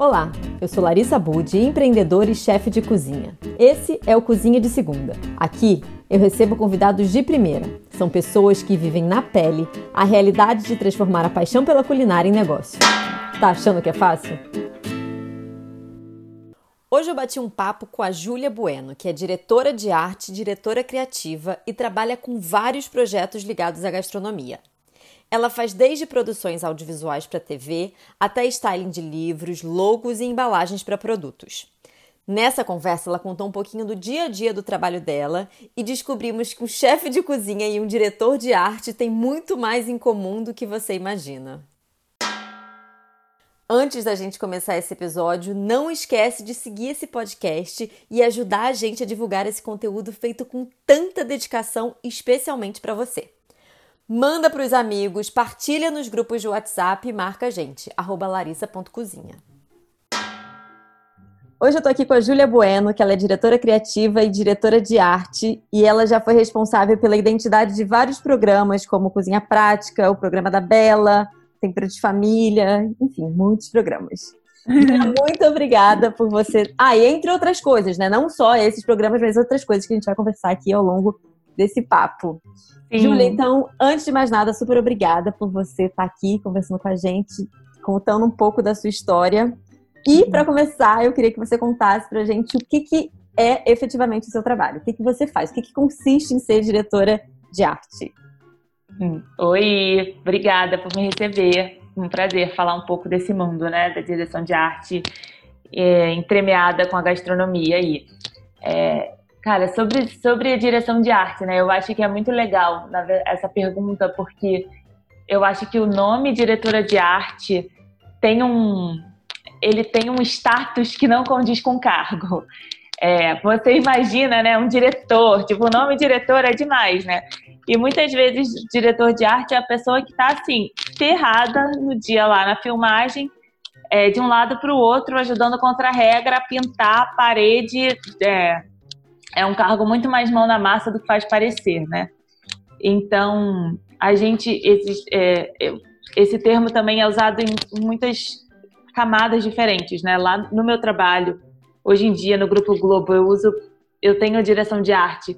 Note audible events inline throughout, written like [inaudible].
Olá, eu sou Larissa Budi, empreendedora e chefe de cozinha. Esse é o Cozinha de Segunda. Aqui eu recebo convidados de primeira. São pessoas que vivem na pele a realidade de transformar a paixão pela culinária em negócio. Tá achando que é fácil? Hoje eu bati um papo com a Júlia Bueno, que é diretora de arte, diretora criativa e trabalha com vários projetos ligados à gastronomia. Ela faz desde produções audiovisuais para TV até styling de livros, logos e embalagens para produtos. Nessa conversa, ela contou um pouquinho do dia a dia do trabalho dela e descobrimos que um chefe de cozinha e um diretor de arte têm muito mais em comum do que você imagina. Antes da gente começar esse episódio, não esquece de seguir esse podcast e ajudar a gente a divulgar esse conteúdo feito com tanta dedicação, especialmente para você. Manda para os amigos, partilha nos grupos de WhatsApp e marca a gente, larissa.cozinha. Hoje eu tô aqui com a Júlia Bueno, que ela é diretora criativa e diretora de arte, e ela já foi responsável pela identidade de vários programas, como Cozinha Prática, o programa da Bela, Tempero de Família, enfim, muitos programas. [laughs] Muito obrigada por você. Ah, e entre outras coisas, né? Não só esses programas, mas outras coisas que a gente vai conversar aqui ao longo desse papo. Júlia, então, antes de mais nada, super obrigada por você estar aqui conversando com a gente, contando um pouco da sua história. E, para começar, eu queria que você contasse para a gente o que, que é efetivamente o seu trabalho. O que, que você faz? O que, que consiste em ser diretora de arte? Hum. Oi, obrigada por me receber. Um prazer falar um pouco desse mundo, né, da direção de arte é, entremeada com a gastronomia aí. É, Cara, sobre, sobre a direção de arte, né? Eu acho que é muito legal essa pergunta, porque eu acho que o nome diretora de arte tem um. Ele tem um status que não condiz com o cargo. É, você imagina, né? Um diretor, tipo, o nome diretor é demais, né? E muitas vezes, diretor de arte é a pessoa que está assim, ferrada no dia lá na filmagem, é, de um lado para o outro, ajudando contra a regra a pintar a parede. É, é um cargo muito mais mão na massa do que faz parecer, né? Então, a gente, esse, é, esse termo também é usado em muitas camadas diferentes, né? Lá no meu trabalho, hoje em dia, no Grupo Globo, eu uso, eu tenho direção de arte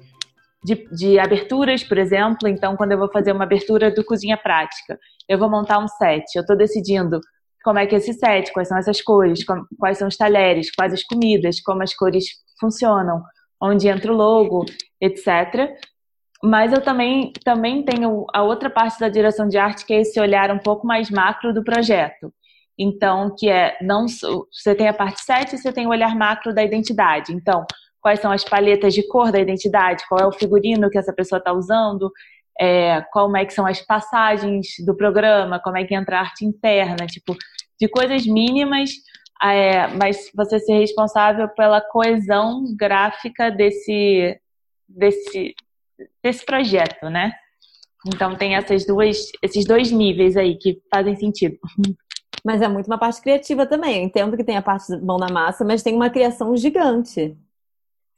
de, de aberturas, por exemplo. Então, quando eu vou fazer uma abertura do Cozinha Prática, eu vou montar um set, eu estou decidindo como é que é esse set, quais são essas cores, quais são os talheres, quais as comidas, como as cores funcionam, onde entra o logo, etc. Mas eu também, também tenho a outra parte da direção de arte, que é esse olhar um pouco mais macro do projeto. Então, que é não você tem a parte 7 e você tem o olhar macro da identidade. Então, quais são as palhetas de cor da identidade, qual é o figurino que essa pessoa está usando, é, como é que são as passagens do programa, como é que entra a arte interna, tipo, de coisas mínimas é, mas você ser responsável pela coesão gráfica desse, desse, desse projeto, né? Então tem essas duas, esses dois níveis aí que fazem sentido. Mas é muito uma parte criativa também. Eu entendo que tem a parte mão na massa, mas tem uma criação gigante.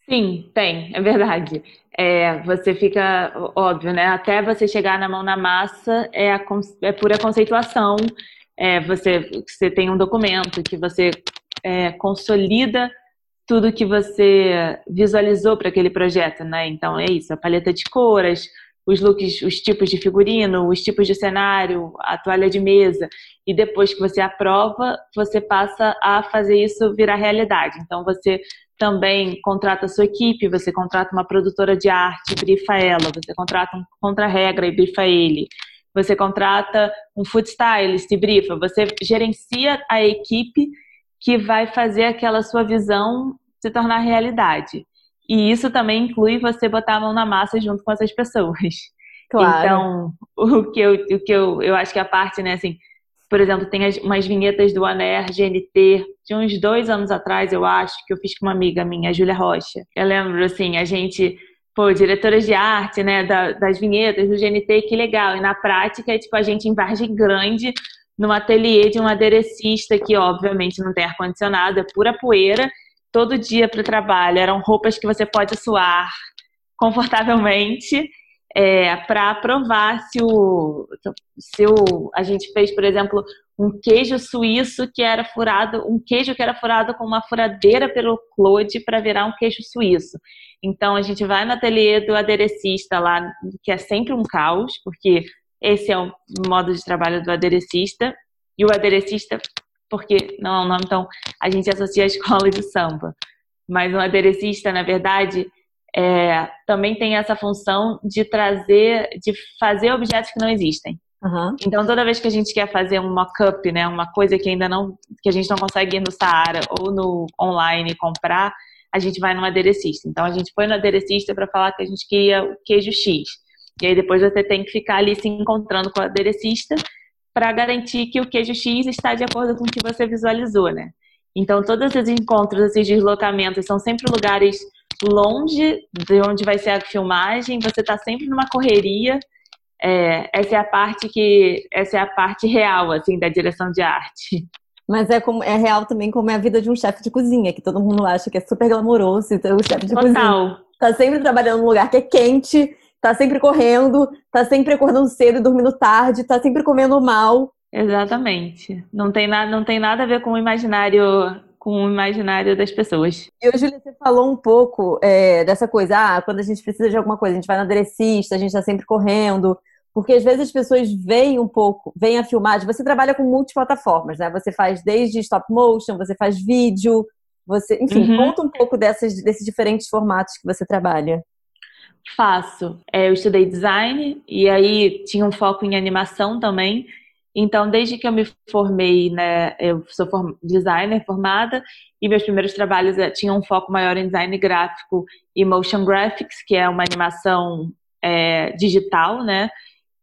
Sim, tem, é verdade. É, você fica, óbvio, né? Até você chegar na mão na massa é, a, é pura conceituação, é, você, você tem um documento que você é, consolida tudo que você visualizou para aquele projeto, né? Então é isso, a paleta de cores, os looks, os tipos de figurino, os tipos de cenário, a toalha de mesa. E depois que você aprova, você passa a fazer isso virar realidade. Então você também contrata a sua equipe, você contrata uma produtora de arte, brifa ela, você contrata um contra-regra e brifa ele você contrata um food stylist e brifa, você gerencia a equipe que vai fazer aquela sua visão se tornar realidade. E isso também inclui você botar a mão na massa junto com essas pessoas. [laughs] Claro. Então, o que eu, o que eu, eu acho que a parte, né, assim, por exemplo, tem as, umas vinhetas do ANER, GNT, de uns dois anos atrás, eu acho, que eu fiz com uma amiga minha, a Júlia Rocha. Eu lembro, assim, a gente pô, diretoras de arte, né, da, das vinhetas, do GNT, que legal. E na prática é tipo a gente em Vargem Grande, num ateliê de um aderecista que obviamente não tem ar-condicionado, é pura poeira, todo dia para o trabalho. Eram roupas que você pode suar confortavelmente é, para provar se o, se o. A gente fez, por exemplo, um queijo suíço que era furado, um queijo que era furado com uma furadeira pelo Claude para virar um queijo suíço. Então a gente vai no ateliê do aderecista lá, que é sempre um caos, porque esse é o modo de trabalho do aderecista, e o aderecista, porque não é um nome, então a gente associa a escola de samba. Mas o aderecista, na verdade, é, também tem essa função de trazer, de fazer objetos que não existem. Uhum. Então, toda vez que a gente quer fazer um mock-up, né, uma coisa que ainda não, que a gente não consegue ir no Saara ou no online comprar, a gente vai no aderecista. Então, a gente foi no aderecista para falar que a gente queria o queijo X. E aí depois você tem que ficar ali se encontrando com o aderecista para garantir que o queijo X está de acordo com o que você visualizou, né? Então, todos esses encontros, esses deslocamentos, são sempre lugares longe de onde vai ser a filmagem, você está sempre numa correria, é, essa é a parte que essa é a parte real assim da direção de arte. Mas é, como, é real também como é a vida de um chefe de cozinha, que todo mundo acha que é super glamouroso, então o chefe de Total. cozinha tá sempre trabalhando num lugar que é quente, tá sempre correndo, tá sempre acordando cedo e dormindo tarde, tá sempre comendo mal. Exatamente. Não tem, nada, não tem nada a ver com o imaginário com o imaginário das pessoas. E hoje você falou um pouco é, dessa coisa, ah, quando a gente precisa de alguma coisa, a gente vai na aderecista, a gente está sempre correndo, porque às vezes as pessoas veem um pouco, veem a filmagem, você trabalha com multiplataformas, né? Você faz desde stop motion, você faz vídeo, você, enfim, uhum. conta um pouco dessas, desses diferentes formatos que você trabalha. Faço. É, eu estudei design e aí tinha um foco em animação também. Então, desde que eu me formei, né, eu sou designer formada e meus primeiros trabalhos eh, tinham um foco maior em design gráfico e motion graphics, que é uma animação é, digital, né?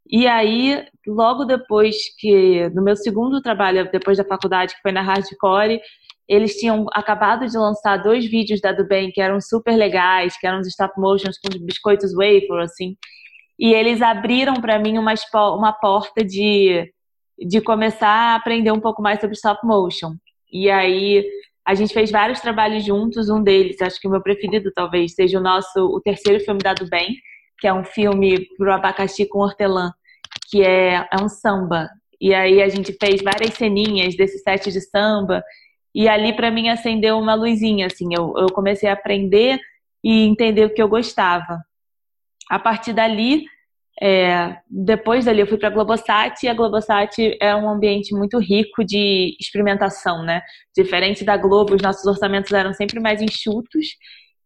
E aí, logo depois que, no meu segundo trabalho, depois da faculdade, que foi na Hardcore, eles tinham acabado de lançar dois vídeos da Dubem que eram super legais, que eram de stop motions com biscoitos wafer, assim. E eles abriram para mim uma, uma porta de de começar a aprender um pouco mais sobre stop motion. E aí a gente fez vários trabalhos juntos, um deles, acho que o meu preferido talvez seja o nosso, o terceiro filme Dado Bem, que é um filme pro abacaxi com hortelã, que é, é um samba. E aí a gente fez várias ceninhas desse set de samba, e ali para mim acendeu uma luzinha, assim, eu, eu comecei a aprender e entender o que eu gostava. A partir dali, é, depois dali eu fui para a Globosat e a Globosat é um ambiente muito rico de experimentação, né? Diferente da Globo, os nossos orçamentos eram sempre mais enxutos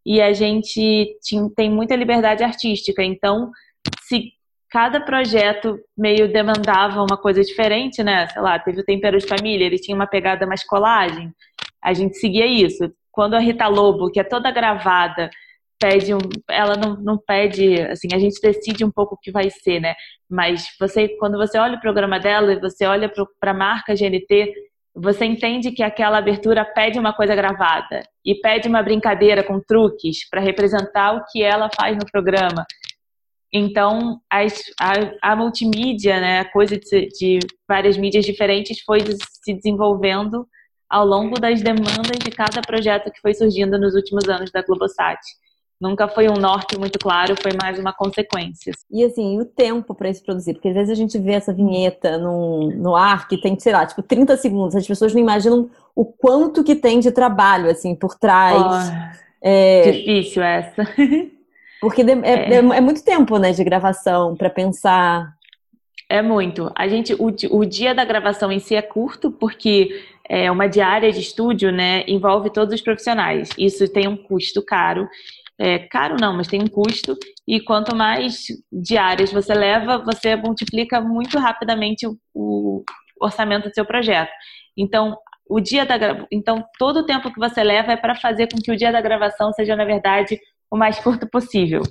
e a gente tinha, tem muita liberdade artística. Então, se cada projeto meio demandava uma coisa diferente, né? Sei lá, teve o Tempero de Família, ele tinha uma pegada mais colagem. A gente seguia isso. Quando a Rita Lobo, que é toda gravada, pede um, ela não, não pede, assim, a gente decide um pouco o que vai ser, né? Mas você, quando você olha o programa dela e você olha para a marca GNT, você entende que aquela abertura pede uma coisa gravada e pede uma brincadeira com truques para representar o que ela faz no programa. Então, as, a, a, multimídia, né, a coisa de, de várias mídias diferentes, foi se desenvolvendo ao longo das demandas de cada projeto que foi surgindo nos últimos anos da Globosat. Nunca foi um norte muito claro, foi mais uma consequência. E assim, o tempo para isso produzir? Porque às vezes a gente vê essa vinheta no, no ar que tem, sei lá, tipo 30 segundos. As pessoas não imaginam o quanto que tem de trabalho, assim, por trás. Oh, é... Difícil essa. [laughs] Porque é, é. é, muito tempo, né, de gravação para pensar. É muito. A gente, o, o dia da gravação em si é curto, porque é uma diária de estúdio, né, envolve todos os profissionais. Isso tem um custo caro é, caro não, mas tem um custo, e quanto mais diárias você leva, você multiplica muito rapidamente o, o orçamento do seu projeto. Então, o dia da então todo o tempo que você leva é para fazer com que o dia da gravação seja na verdade o mais curto possível.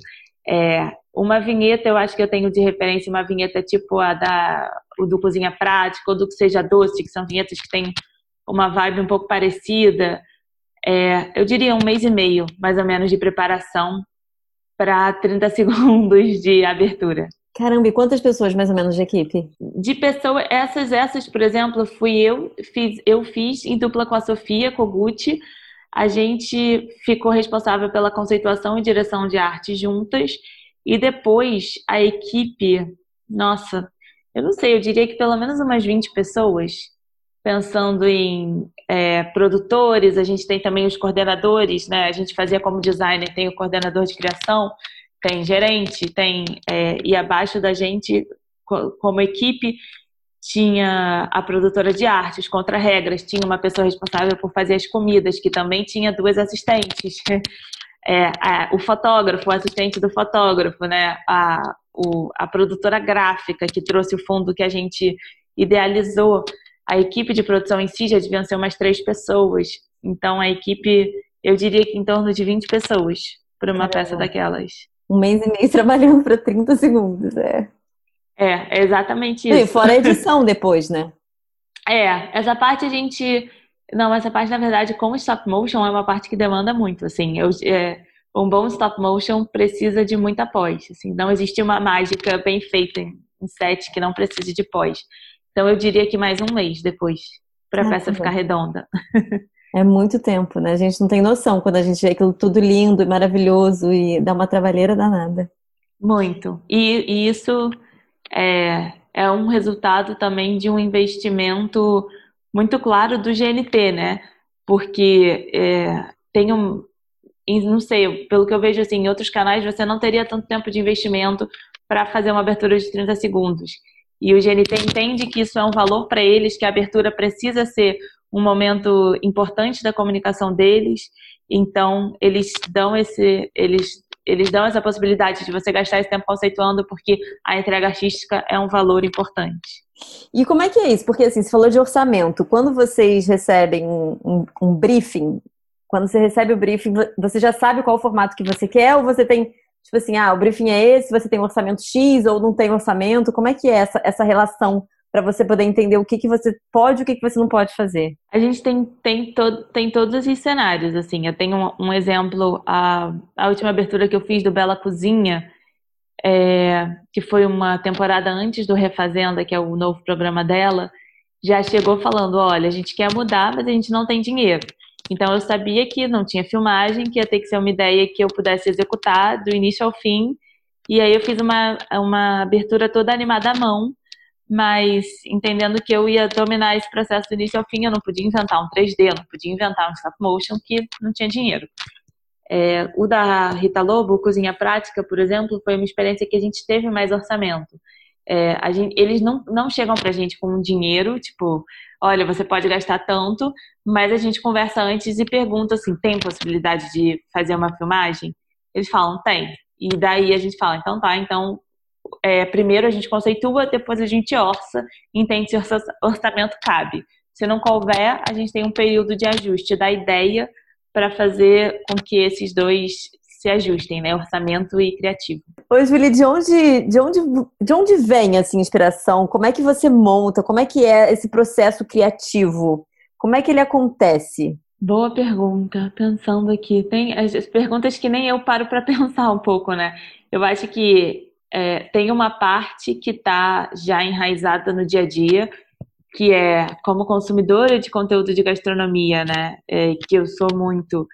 É, uma vinheta eu acho que eu tenho de referência uma vinheta tipo a da o do cozinha prática ou do que seja doce, que são vinhetas que têm uma vibe um pouco parecida é, eu diria um mês e meio, mais ou menos, de preparação para 30 [laughs] segundos de abertura. Caramba, e quantas pessoas mais ou menos de equipe? De pessoas, essas, essas, por exemplo, fui eu, fiz, eu fiz em dupla com a Sofia Koguchi. A gente ficou responsável pela conceituação e direção de arte juntas. E depois a equipe, nossa, eu não sei, eu diria que pelo menos umas 20 pessoas pensando em é, produtores, a gente tem também os coordenadores, né? A gente fazia como designer, tem o coordenador de criação, tem gerente, tem é, e abaixo da gente, como equipe, tinha a produtora de artes, contra-regras, tinha uma pessoa responsável por fazer as comidas, que também tinha duas assistentes. [laughs] É, a, o fotógrafo, o assistente do fotógrafo, né? A, o, a produtora gráfica que trouxe o fundo que a gente idealizou. A equipe de produção em si já deviam ser umas três pessoas. Então, a equipe, eu diria que em torno de 20 pessoas para uma peça daquelas. Um mês e meio [laughs] trabalhando para 30 segundos, é. É, é exatamente isso. E fora a [laughs] edição depois, né? É, essa parte a gente. Não, essa parte, na verdade, com stop motion é uma parte que demanda muito, assim. Eu, é, um bom stop motion precisa de muita pós, assim. Não existe uma mágica bem feita em set que não precise de pós. Então, eu diria que mais um mês depois, para a peça ficar redonda. É muito tempo, né? A gente não tem noção quando a gente vê aquilo tudo lindo e maravilhoso e dá uma trabalheira danada. Muito. E, e isso é, é um resultado também de um investimento muito claro do GNT, né? Porque é, tem um, não sei, pelo que eu vejo assim, em outros canais você não teria tanto tempo de investimento para fazer uma abertura de 30 segundos. E o GNT entende que isso é um valor para eles, que a abertura precisa ser um momento importante da comunicação deles. Então, eles dão esse, eles eles dão essa possibilidade de você gastar esse tempo conceituando porque a entrega artística é um valor importante. E como é que é isso? Porque assim, você falou de orçamento. Quando vocês recebem um, um, um briefing, quando você recebe o briefing, você já sabe qual o formato que você quer ou você tem, tipo assim, ah, o briefing é esse, você tem um orçamento X ou não tem orçamento? Como é que é essa, essa relação para você poder entender o que, que você pode e o que, que você não pode fazer? A gente tem, tem, to, tem todos esses cenários, assim. Eu tenho um, um exemplo, a, a última abertura que eu fiz do Bela Cozinha, é, que foi uma temporada antes do Refazenda, que é o novo programa dela, já chegou falando: olha, a gente quer mudar, mas a gente não tem dinheiro. Então eu sabia que não tinha filmagem, que ia ter que ser uma ideia que eu pudesse executar do início ao fim. E aí eu fiz uma, uma abertura toda animada à mão, mas entendendo que eu ia dominar esse processo do início ao fim, eu não podia inventar um 3D, eu não podia inventar um stop motion, que não tinha dinheiro. É, o da Rita Lobo, Cozinha Prática, por exemplo, foi uma experiência que a gente teve mais orçamento. É, gente, eles não, não chegam pra gente com dinheiro, tipo, olha, você pode gastar tanto, mas a gente conversa antes e pergunta assim, tem possibilidade de fazer uma filmagem? Eles falam, tem. E daí a gente fala, então tá, então é, primeiro a gente conceitua, depois a gente orça, entende se o orçamento cabe. Se não couber, a gente tem um período de ajuste da ideia para fazer com que esses dois se ajustem, né? Orçamento e criativo. Oi, Julie, de onde, de onde, de onde vem essa inspiração? Como é que você monta? Como é que é esse processo criativo? Como é que ele acontece? Boa pergunta. Pensando aqui, tem as perguntas que nem eu paro para [laughs] pensar um pouco, né? Eu acho que é, tem uma parte que está já enraizada no dia a dia, que é como consumidora de conteúdo de gastronomia, né? É, que eu sou muito.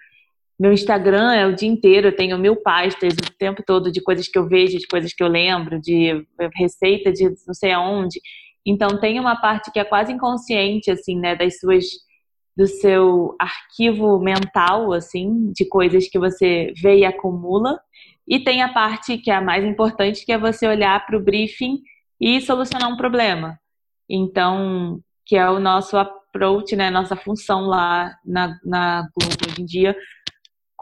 Meu Instagram é o dia inteiro, eu tenho mil pastas o tempo todo de coisas que eu vejo, de coisas que eu lembro, de receita de não sei aonde. Então tem uma parte que é quase inconsciente, assim, né, das suas do seu arquivo mental, assim, de coisas que você vê e acumula. E tem a parte que é a mais importante, que é você olhar para o briefing e solucionar um problema. Então, que é o nosso approach, né, nossa função lá na, na Globo hoje em dia,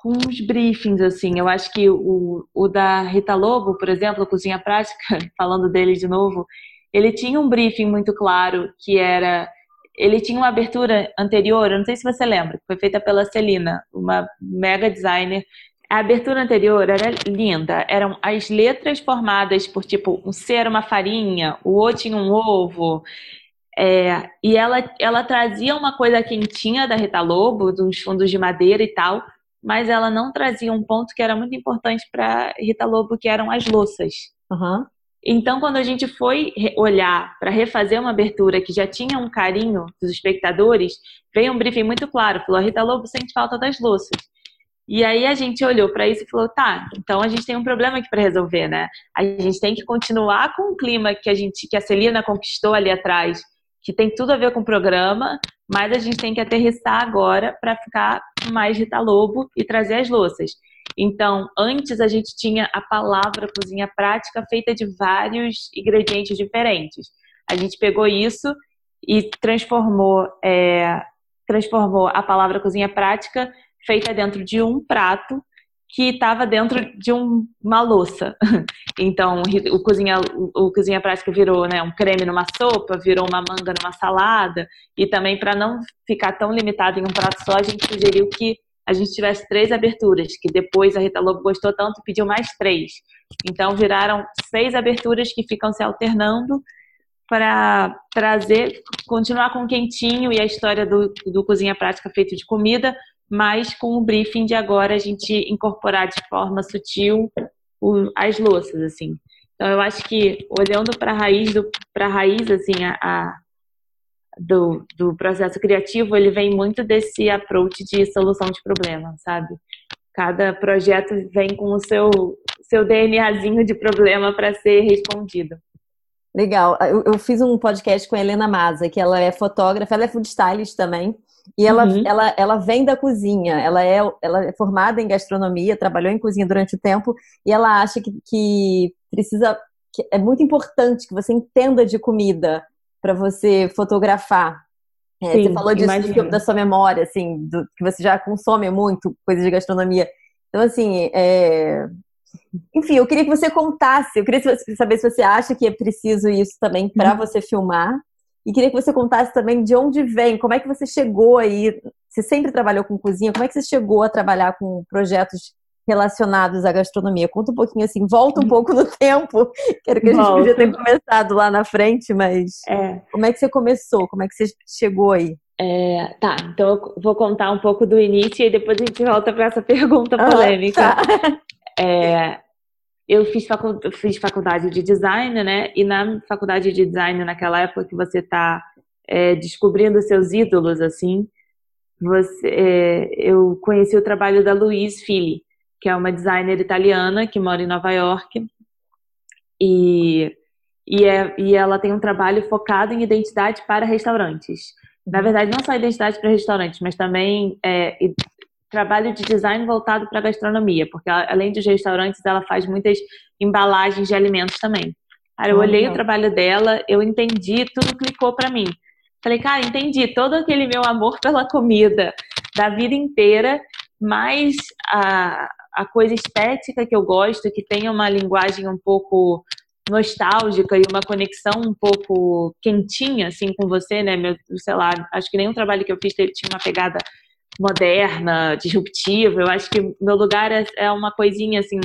com os briefings, assim. Eu acho que o, o da Rita Lobo, por exemplo, Cozinha Prática, [laughs] falando dele de novo, ele tinha um briefing muito claro, que era... Ele tinha uma abertura anterior, eu não sei se você lembra, que foi feita pela Celina, uma mega designer a abertura anterior era linda. Eram as letras formadas por, tipo, um ser, uma farinha, o O tinha um ovo. É, e ela, ela trazia uma coisa quentinha da Rita Lobo, dos fundos de madeira e tal, mas ela não trazia um ponto que era muito importante para Rita Lobo, que eram as louças. Uhum. Então, quando a gente foi olhar para refazer uma abertura que já tinha um carinho dos espectadores, veio um briefing muito claro, falou, a Rita Lobo sente falta das louças. E aí a gente olhou para isso e falou, tá, então a gente tem um problema aqui para resolver, né? A gente tem que continuar com o clima que a gente, que a Celina conquistou ali atrás, que tem tudo a ver com o programa, mas a gente tem que aterrissar agora para ficar mais Rita Lobo e trazer as louças. Então, antes a gente tinha a palavra cozinha prática feita de vários ingredientes diferentes. A gente pegou isso e transformou, é, transformou a palavra cozinha prática feita dentro de um prato que estava dentro de um, uma louça. [laughs] Então, o cozinha, o cozinha prática virou né, um creme numa sopa, virou uma manga numa salada. E também, para não ficar tão limitado em um prato só, a gente sugeriu que a gente tivesse três aberturas, que depois a Rita Lobo gostou tanto e pediu mais três. Então, viraram seis aberturas que ficam se alternando para trazer, continuar com o quentinho e a história do, do Cozinha Prática feito de comida, mas com o briefing de agora a gente incorporar de forma sutil as louças, assim. Então eu acho que olhando para a raiz do para raiz assim a, a, do, do processo criativo, ele vem muito desse approach de solução de problema, sabe? Cada projeto vem com o seu seu DNAzinho de problema para ser respondido. Legal. Eu, eu, fiz um podcast com a Helena Maza, que ela é fotógrafa, ela é food stylist também. E ela, uhum. ela, ela vem da cozinha, ela é, ela é formada em gastronomia, trabalhou em cozinha durante o tempo, e ela acha que, que precisa, que é muito importante que você entenda de comida para você fotografar. É, Sim, você falou disso da sua memória, assim, do, que você já consome muito coisas de gastronomia. Então, assim, é... enfim, eu queria que você contasse, eu queria saber se você acha que é preciso isso também para uhum. você filmar, e queria que você contasse também de onde vem, como é que você chegou aí. Você sempre trabalhou com cozinha, como é que você chegou a trabalhar com projetos relacionados à gastronomia? Conta um pouquinho assim, volta um pouco no tempo, quero que a gente Volta. podia ter começado lá na frente, mas é. como é que você começou? Como é que você chegou aí? É, tá, então eu vou contar um pouco do início e depois a gente volta para essa pergunta polêmica. Ah, tá. é, eu fiz, facu fiz faculdade de design, né? E na faculdade de design, naquela época que você está é, descobrindo seus ídolos, assim, você, é, eu conheci o trabalho da Louise Fili, que é uma designer italiana que mora em Nova York. E, e, é, e ela tem um trabalho focado em identidade para restaurantes. Na uhum. verdade, não só identidade para restaurantes, mas também é, trabalho de design voltado para gastronomia, porque ela, além dos restaurantes, ela faz muitas embalagens de alimentos também. Cara, eu olhei o trabalho dela, eu entendi, tudo clicou para mim. Falei, cara, entendi todo aquele meu amor [laughs] pela comida da vida inteira, mais a, a coisa estética que eu gosto, que tem uma linguagem um pouco nostálgica e uma conexão um pouco quentinha, assim, com você, né? Meu, sei lá, acho que nenhum trabalho que eu fiz tinha uma pegada moderna, disruptiva. Eu acho que meu lugar é, é uma coisinha assim.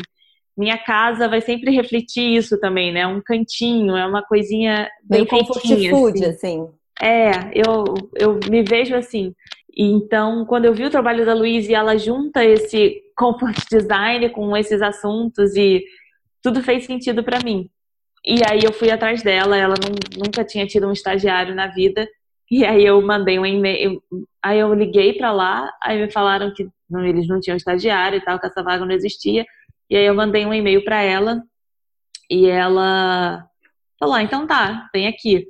Minha casa vai sempre refletir isso também, né? Um cantinho, é uma coisinha bem comfort food, assim. assim. É, eu, eu me vejo assim. Então, quando eu vi o trabalho da Luísa e ela junta esse comfort design com esses assuntos e tudo fez sentido para mim. E aí eu fui atrás dela, ela não, nunca tinha tido um estagiário na vida. E aí eu mandei um e-mail, aí eu liguei para lá, aí me falaram que não, eles não tinham estagiário e tal, que essa vaga não existia. E aí eu mandei um e-mail para ela e ela falou: ah, então tá, tem aqui.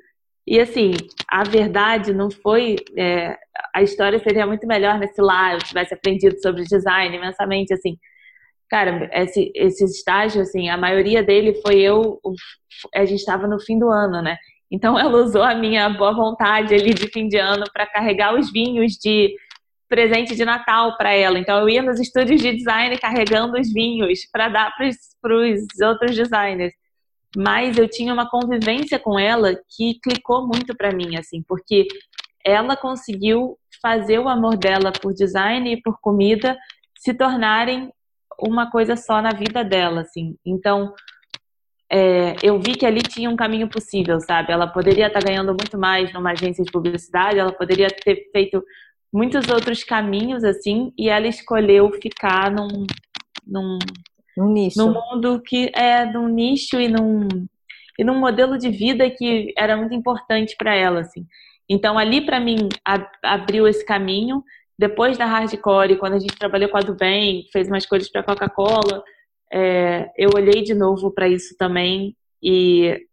E assim, a verdade não foi. É, a história seria muito melhor né, se lá eu tivesse aprendido sobre design imensamente, assim. Cara, esse, esse estágio, assim, a maioria dele foi eu. A gente estava no fim do ano, né? Então ela usou a minha boa vontade ali de fim de ano para carregar os vinhos de presente de Natal para ela. Então eu ia nos estúdios de design carregando os vinhos para dar para os outros designers. Mas eu tinha uma convivência com ela que clicou muito para mim, assim, porque ela conseguiu fazer o amor dela por design e por comida se tornarem uma coisa só na vida dela, assim. Então, é, eu vi que ali tinha um caminho possível, sabe? Ela poderia estar ganhando muito mais numa agência de publicidade, ela poderia ter feito muitos outros caminhos, assim, e ela escolheu ficar num, num, num nicho. Num mundo que é num nicho e num, e num modelo de vida que era muito importante para ela, assim. Então, ali, para mim, abriu esse caminho. Depois da Hardcore, quando a gente trabalhou com a do Bem, fez umas coisas para Coca-Cola, é, eu olhei de novo para isso também e,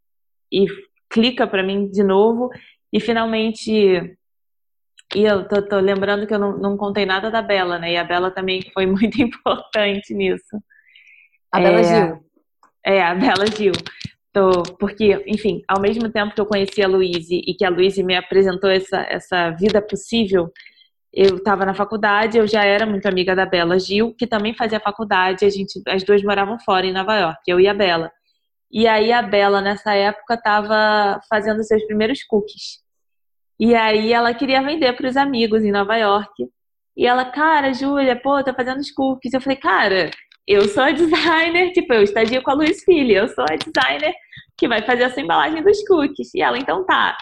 e clica para mim de novo. E finalmente e eu tô, tô, lembrando que eu não, não, contei nada da Bela, né? E a Bela também foi [laughs] muito importante nisso. A Bela é, Gil. É, a Bela Gil. Tô, porque, enfim, ao mesmo tempo que eu conheci a Luíse e que a Luíse me apresentou essa, essa vida possível, eu estava na faculdade, eu já era muito amiga da Bela Gil, que também fazia faculdade, a gente, as duas moravam fora em Nova York, eu e a Bela. E aí a Bela, nessa época, estava fazendo seus primeiros cookies. E aí ela queria vender para os amigos em Nova York. E ela, cara, Júlia, pô, tá fazendo os cookies. Eu falei, cara, eu sou a designer, tipo, eu estagio com a Luiz Filho, eu sou a designer que vai fazer essa embalagem dos cookies. E ela, então tá.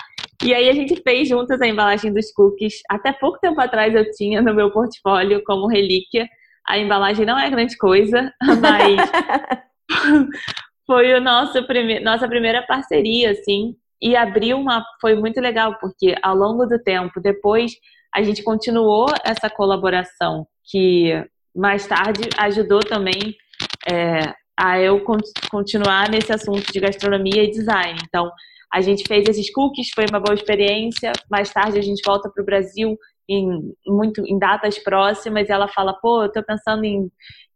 E aí a gente fez juntas a embalagem dos cookies. Até pouco tempo atrás eu tinha no meu portfólio como relíquia. A embalagem não é grande coisa, [laughs] mas [laughs] foi o nosso prime nossa primeira parceria, assim e abriu uma. Foi muito legal, porque ao longo do tempo, depois, a gente continuou essa colaboração, que mais tarde ajudou também é, a eu continuar nesse assunto de gastronomia e design. Então, a gente fez esses cookies, foi uma boa experiência. Mais tarde, a gente volta para o Brasil em, muito, em datas próximas e ela fala: pô, eu estou pensando em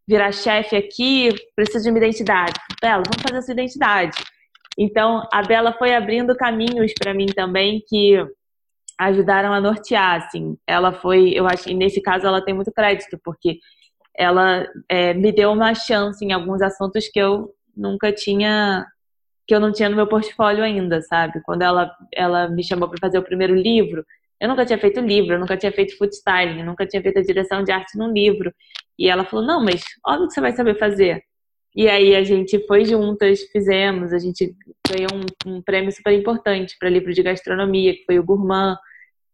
virar chefe aqui, preciso de uma identidade. Bela, vamos fazer essa identidade. Então, a Bela foi abrindo caminhos para mim também que ajudaram a nortear, assim. Ela foi, eu acho que nesse caso ela tem muito crédito, porque ela é, me deu uma chance em alguns assuntos que eu nunca tinha, que eu não tinha no meu portfólio ainda, sabe? Quando ela, ela me chamou para fazer o primeiro livro, eu nunca tinha feito livro, eu nunca tinha feito food styling, nunca tinha feito a direção de arte num livro. E ela falou: Não, mas óbvio que você vai saber fazer. E aí a gente foi juntas, fizemos, a gente ganhou um, um prêmio super importante para livro de gastronomia, que foi o Gourmand.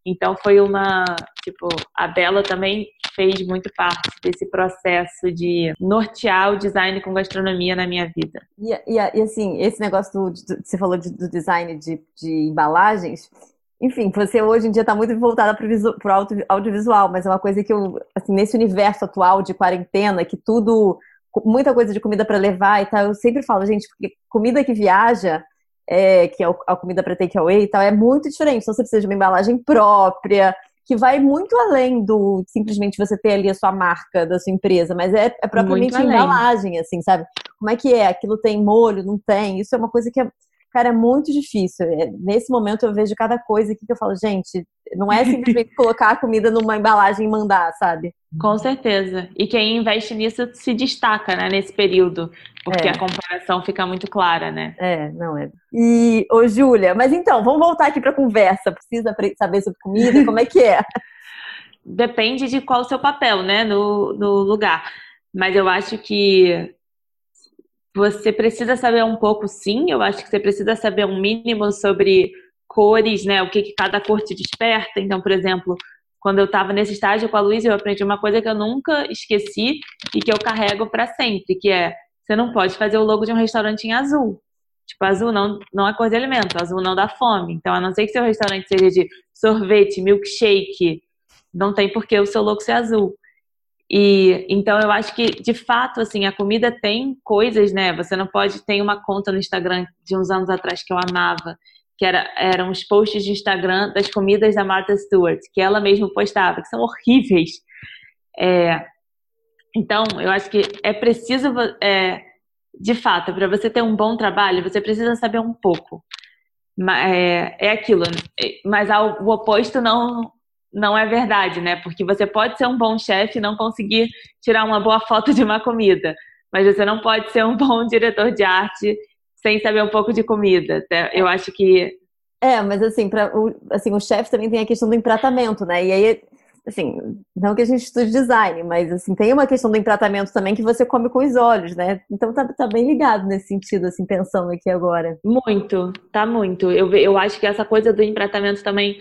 Então foi uma, tipo, a Bela também fez muito parte desse processo de nortear o design com gastronomia na minha vida. E, e, e assim, esse negócio do, do você falou de, do design de, de, embalagens, enfim, você hoje em dia está muito voltada para o audiovisual, mas é uma coisa que eu, assim, nesse universo atual de quarentena, que tudo muita coisa de comida para levar e tal. Eu sempre falo, gente, comida que viaja, é, que é a comida para takeaway e tal, é muito diferente. Então você precisa de uma embalagem própria, que vai muito além do simplesmente você ter ali a sua marca da sua empresa, mas é, é propriamente a embalagem, assim, sabe? Como é que é? Aquilo tem molho, não tem? Isso é uma coisa que é Cara, é muito difícil. É, nesse momento eu vejo cada coisa aqui que eu falo, gente, não é simplesmente [laughs] colocar a comida numa embalagem e mandar, sabe? Com certeza. E quem investe nisso se destaca, né, nesse período, porque é. a comparação fica muito clara, né? É, não é. E, ô, Júlia, mas então, vamos voltar aqui para a conversa. Precisa saber sobre comida, [laughs] como é que é? Depende de qual o seu papel, né, no, no lugar. Mas eu acho que você precisa saber um pouco, sim. Eu acho que você precisa saber um mínimo sobre cores, né? O que, que cada cor te desperta. Então, por exemplo, quando eu estava nesse estágio com a Luísa, eu aprendi uma coisa que eu nunca esqueci e que eu carrego para sempre, que é você não pode fazer o logo de um restaurante em azul. Tipo, azul não, não é cor de alimento, azul não dá fome. Então, a não ser que seu restaurante seja de sorvete, milkshake, não tem por que o seu logo ser azul. E então eu acho que de fato assim a comida tem coisas, né? Você não pode tem uma conta no Instagram de uns anos atrás que eu amava, que era, eram os posts de Instagram das comidas da Martha Stewart, que ela mesma postava, que são horríveis. É, então eu acho que é preciso é, de fato para você ter um bom trabalho você precisa saber um pouco. É, é aquilo, né? mas o oposto não não é verdade, né? Porque você pode ser um bom chefe e não conseguir tirar uma boa foto de uma comida, mas você não pode ser um [laughs] bom diretor de arte sem saber um pouco de comida. Eu acho que é, mas assim, para o, assim, o chefe também tem a questão do empratamento, né? E aí, assim, não que a gente estude design, mas assim, tem uma questão do empratamento também que você come com os olhos, né? Então tá, tá bem ligado nesse sentido, assim, pensando aqui agora. Muito, tá muito. Eu, eu acho que essa coisa do empratamento também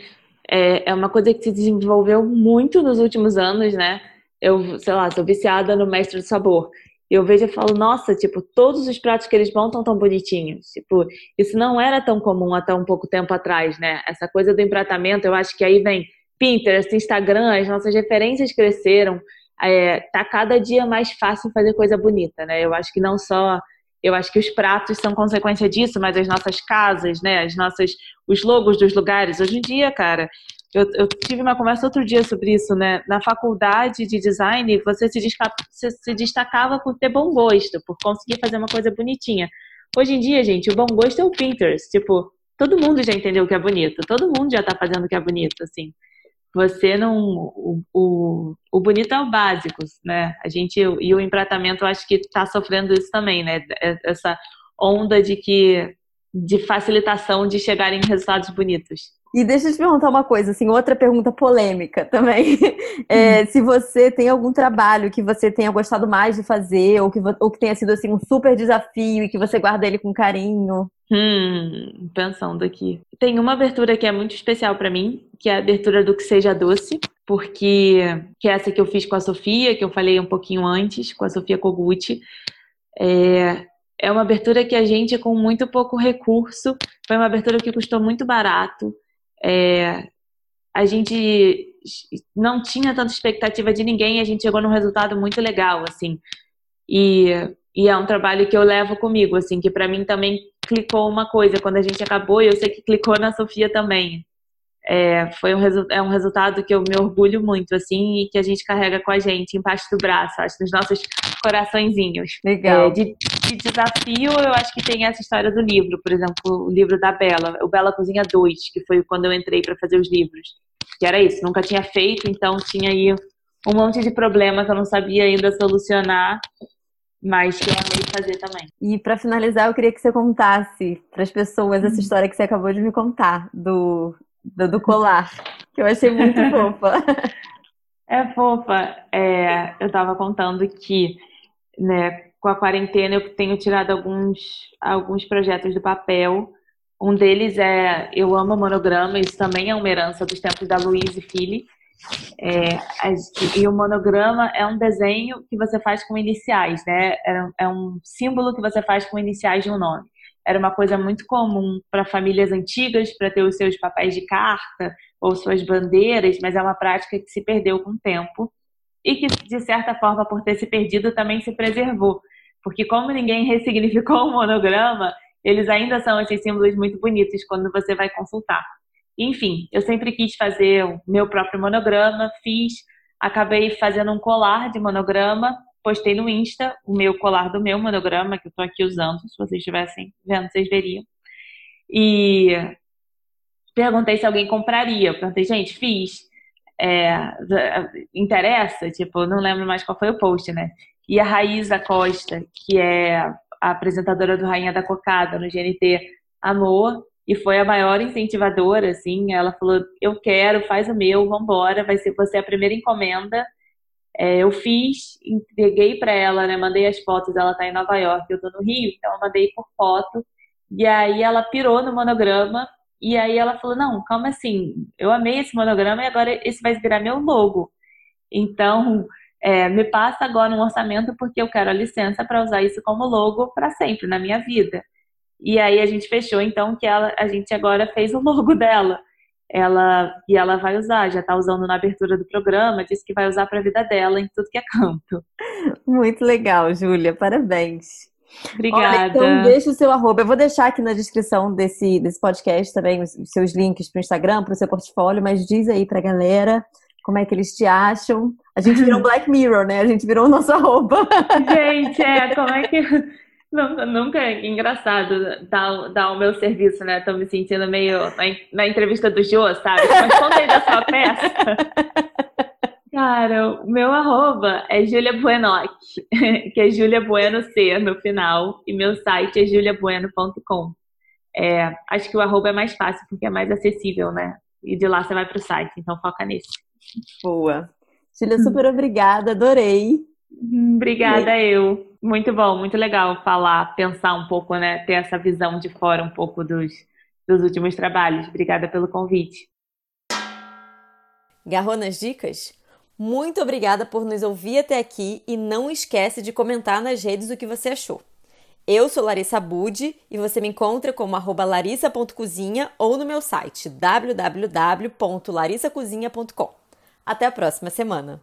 é, é uma coisa que se desenvolveu muito nos últimos anos, né? Eu, sei lá, sou viciada no Mestre do Sabor. Eu vejo e falo, nossa, tipo, todos os pratos que eles montam tão bonitinhos. Tipo, isso não era tão comum até um pouco tempo atrás, né? Essa coisa do empratamento, eu acho que aí vem Pinterest, Instagram, as nossas referências cresceram. É, tá cada dia mais fácil fazer coisa bonita, né? Eu acho que não só eu acho que os pratos são consequência disso, mas as nossas casas, né, as nossas, os logos dos lugares, hoje em dia, cara, eu, eu tive uma conversa outro dia sobre isso, né, na faculdade de design, você se, você se destacava por ter bom gosto, por conseguir fazer uma coisa bonitinha. Hoje em dia, gente, o bom gosto é o Pinterest, tipo, todo mundo já entendeu o que é bonito, todo mundo já tá fazendo o que é bonito, assim. Você não. O, o, o bonito é o básico, né? A gente. E o empratamento, eu acho que está sofrendo isso também, né? É, essa onda de que. de facilitação de chegar em resultados bonitos. E deixa eu te perguntar uma coisa, assim, outra pergunta polêmica também. [laughs] É, hum. Se você tem algum trabalho que você tenha gostado mais de fazer, ou que, ou que tenha sido assim, um super desafio e que você guarda ele com carinho. Hum, pensando aqui. Tem uma abertura que é muito especial para mim, que é a abertura do Que Seja Doce, porque que é essa que eu fiz com a Sofia, que eu falei um pouquinho antes, com a Sofia Koguchi. É, é uma abertura que a gente, com muito pouco recurso, foi uma abertura que custou muito barato. É, a gente não tinha tanta expectativa de ninguém e a gente chegou num resultado muito legal, assim. E, e é um trabalho que eu levo comigo, assim, que para mim também clicou uma coisa quando a gente acabou e eu sei que clicou na Sofia também. É, foi um, é um resultado que eu me orgulho muito, assim, e que a gente carrega com a gente embaixo do braço, acho, nos nossos coraçõezinhos. Legal. É, de, de, desafio, eu acho que tem essa história do livro, por exemplo, o livro da Bela, o Bela Cozinha 2, que foi quando eu entrei para fazer os livros. Que era isso, nunca tinha feito, então tinha aí um monte de problema que eu não sabia ainda solucionar mas que eu amei fazer também. E para finalizar, eu queria que você contasse para as pessoas essa uhum. história que você acabou de me contar do, do, do colar, que eu achei muito [laughs] fofa. É fofa. É, eu estava contando que, né, com a quarentena eu tenho tirado alguns, alguns projetos do papel. Um deles é Eu Amo Monograma, isso também é uma herança dos tempos da Louise Fili. É, e o monograma é um desenho que você faz com iniciais, né? É, é um símbolo que você faz com iniciais de um nome. Era uma coisa muito comum para famílias antigas, para ter os seus papéis de carta ou suas bandeiras, mas é uma prática que se perdeu com o tempo e que, de certa forma, por ter se perdido, também se preservou. Porque, como ninguém [laughs] ressignificou o monograma, eles ainda são esses símbolos muito bonitos quando você vai consultar. Enfim, eu sempre quis fazer o meu próprio monograma, fiz, acabei fazendo um colar de monograma, postei no Insta o meu colar do meu monograma, que eu estou aqui usando, se vocês estivessem vendo, vocês veriam. E perguntei se alguém compraria. Eu perguntei, gente, fiz. É, interessa? Tipo, não lembro mais qual foi o post, né? E a Raíza Costa, que é a apresentadora do Rainha da Cocada no GNT, amou e foi a maior incentivadora, assim. Ela falou: Eu quero, faz o meu, vambora, vai ser você a primeira encomenda. É, eu fiz, entreguei para ela, né? Mandei as fotos. Ela tá em Nova York, eu tô no Rio, então eu mandei por foto. E aí ela pirou no monograma. E aí ela falou: Não, calma assim, eu amei esse monograma e agora esse vai virar meu logo. Então, é, me passa agora um orçamento porque eu quero a licença para usar isso como logo para sempre na minha vida. E aí a gente fechou então que ela, a gente agora fez o logo [laughs] dela. Ela e ela vai usar, já está usando na abertura do programa, disse que vai usar para a vida dela em tudo que é canto. Muito legal, Júlia, parabéns. Obrigada. Olha, então deixa o seu arroba. Eu vou deixar aqui na descrição desse, desse podcast também os seus links para o Instagram, para o seu portfólio, mas diz aí para a galera como é que eles te acham. A gente virou [laughs] Black Mirror, né? A gente virou o nosso arroba. Gente, é, como é que [laughs] Nunca, nunca é engraçado dar, dar o meu serviço, né? Tô me sentindo meio na, na entrevista do Jô, sabe? Mas conta aí da sua peça. [laughs] Cara, o meu arroba é Julia Buenoc, [laughs] que é Julia Bueno C no final, e meu site é juliabueno.com. É, acho que o arroba é mais fácil porque é mais acessível, né? E de lá você vai pro site, então foca nesse. Boa. Julia, super obrigada, adorei. Obrigada, eu. Muito bom, muito legal falar, pensar um pouco, né? Ter essa visão de fora um pouco dos, dos últimos trabalhos. Obrigada pelo convite. Garrou nas dicas? Muito obrigada por nos ouvir até aqui e não esquece de comentar nas redes o que você achou. Eu sou Larissa Budi e você me encontra como larissa.cozinha ou no meu site www.larissacozinha.com. Até a próxima semana!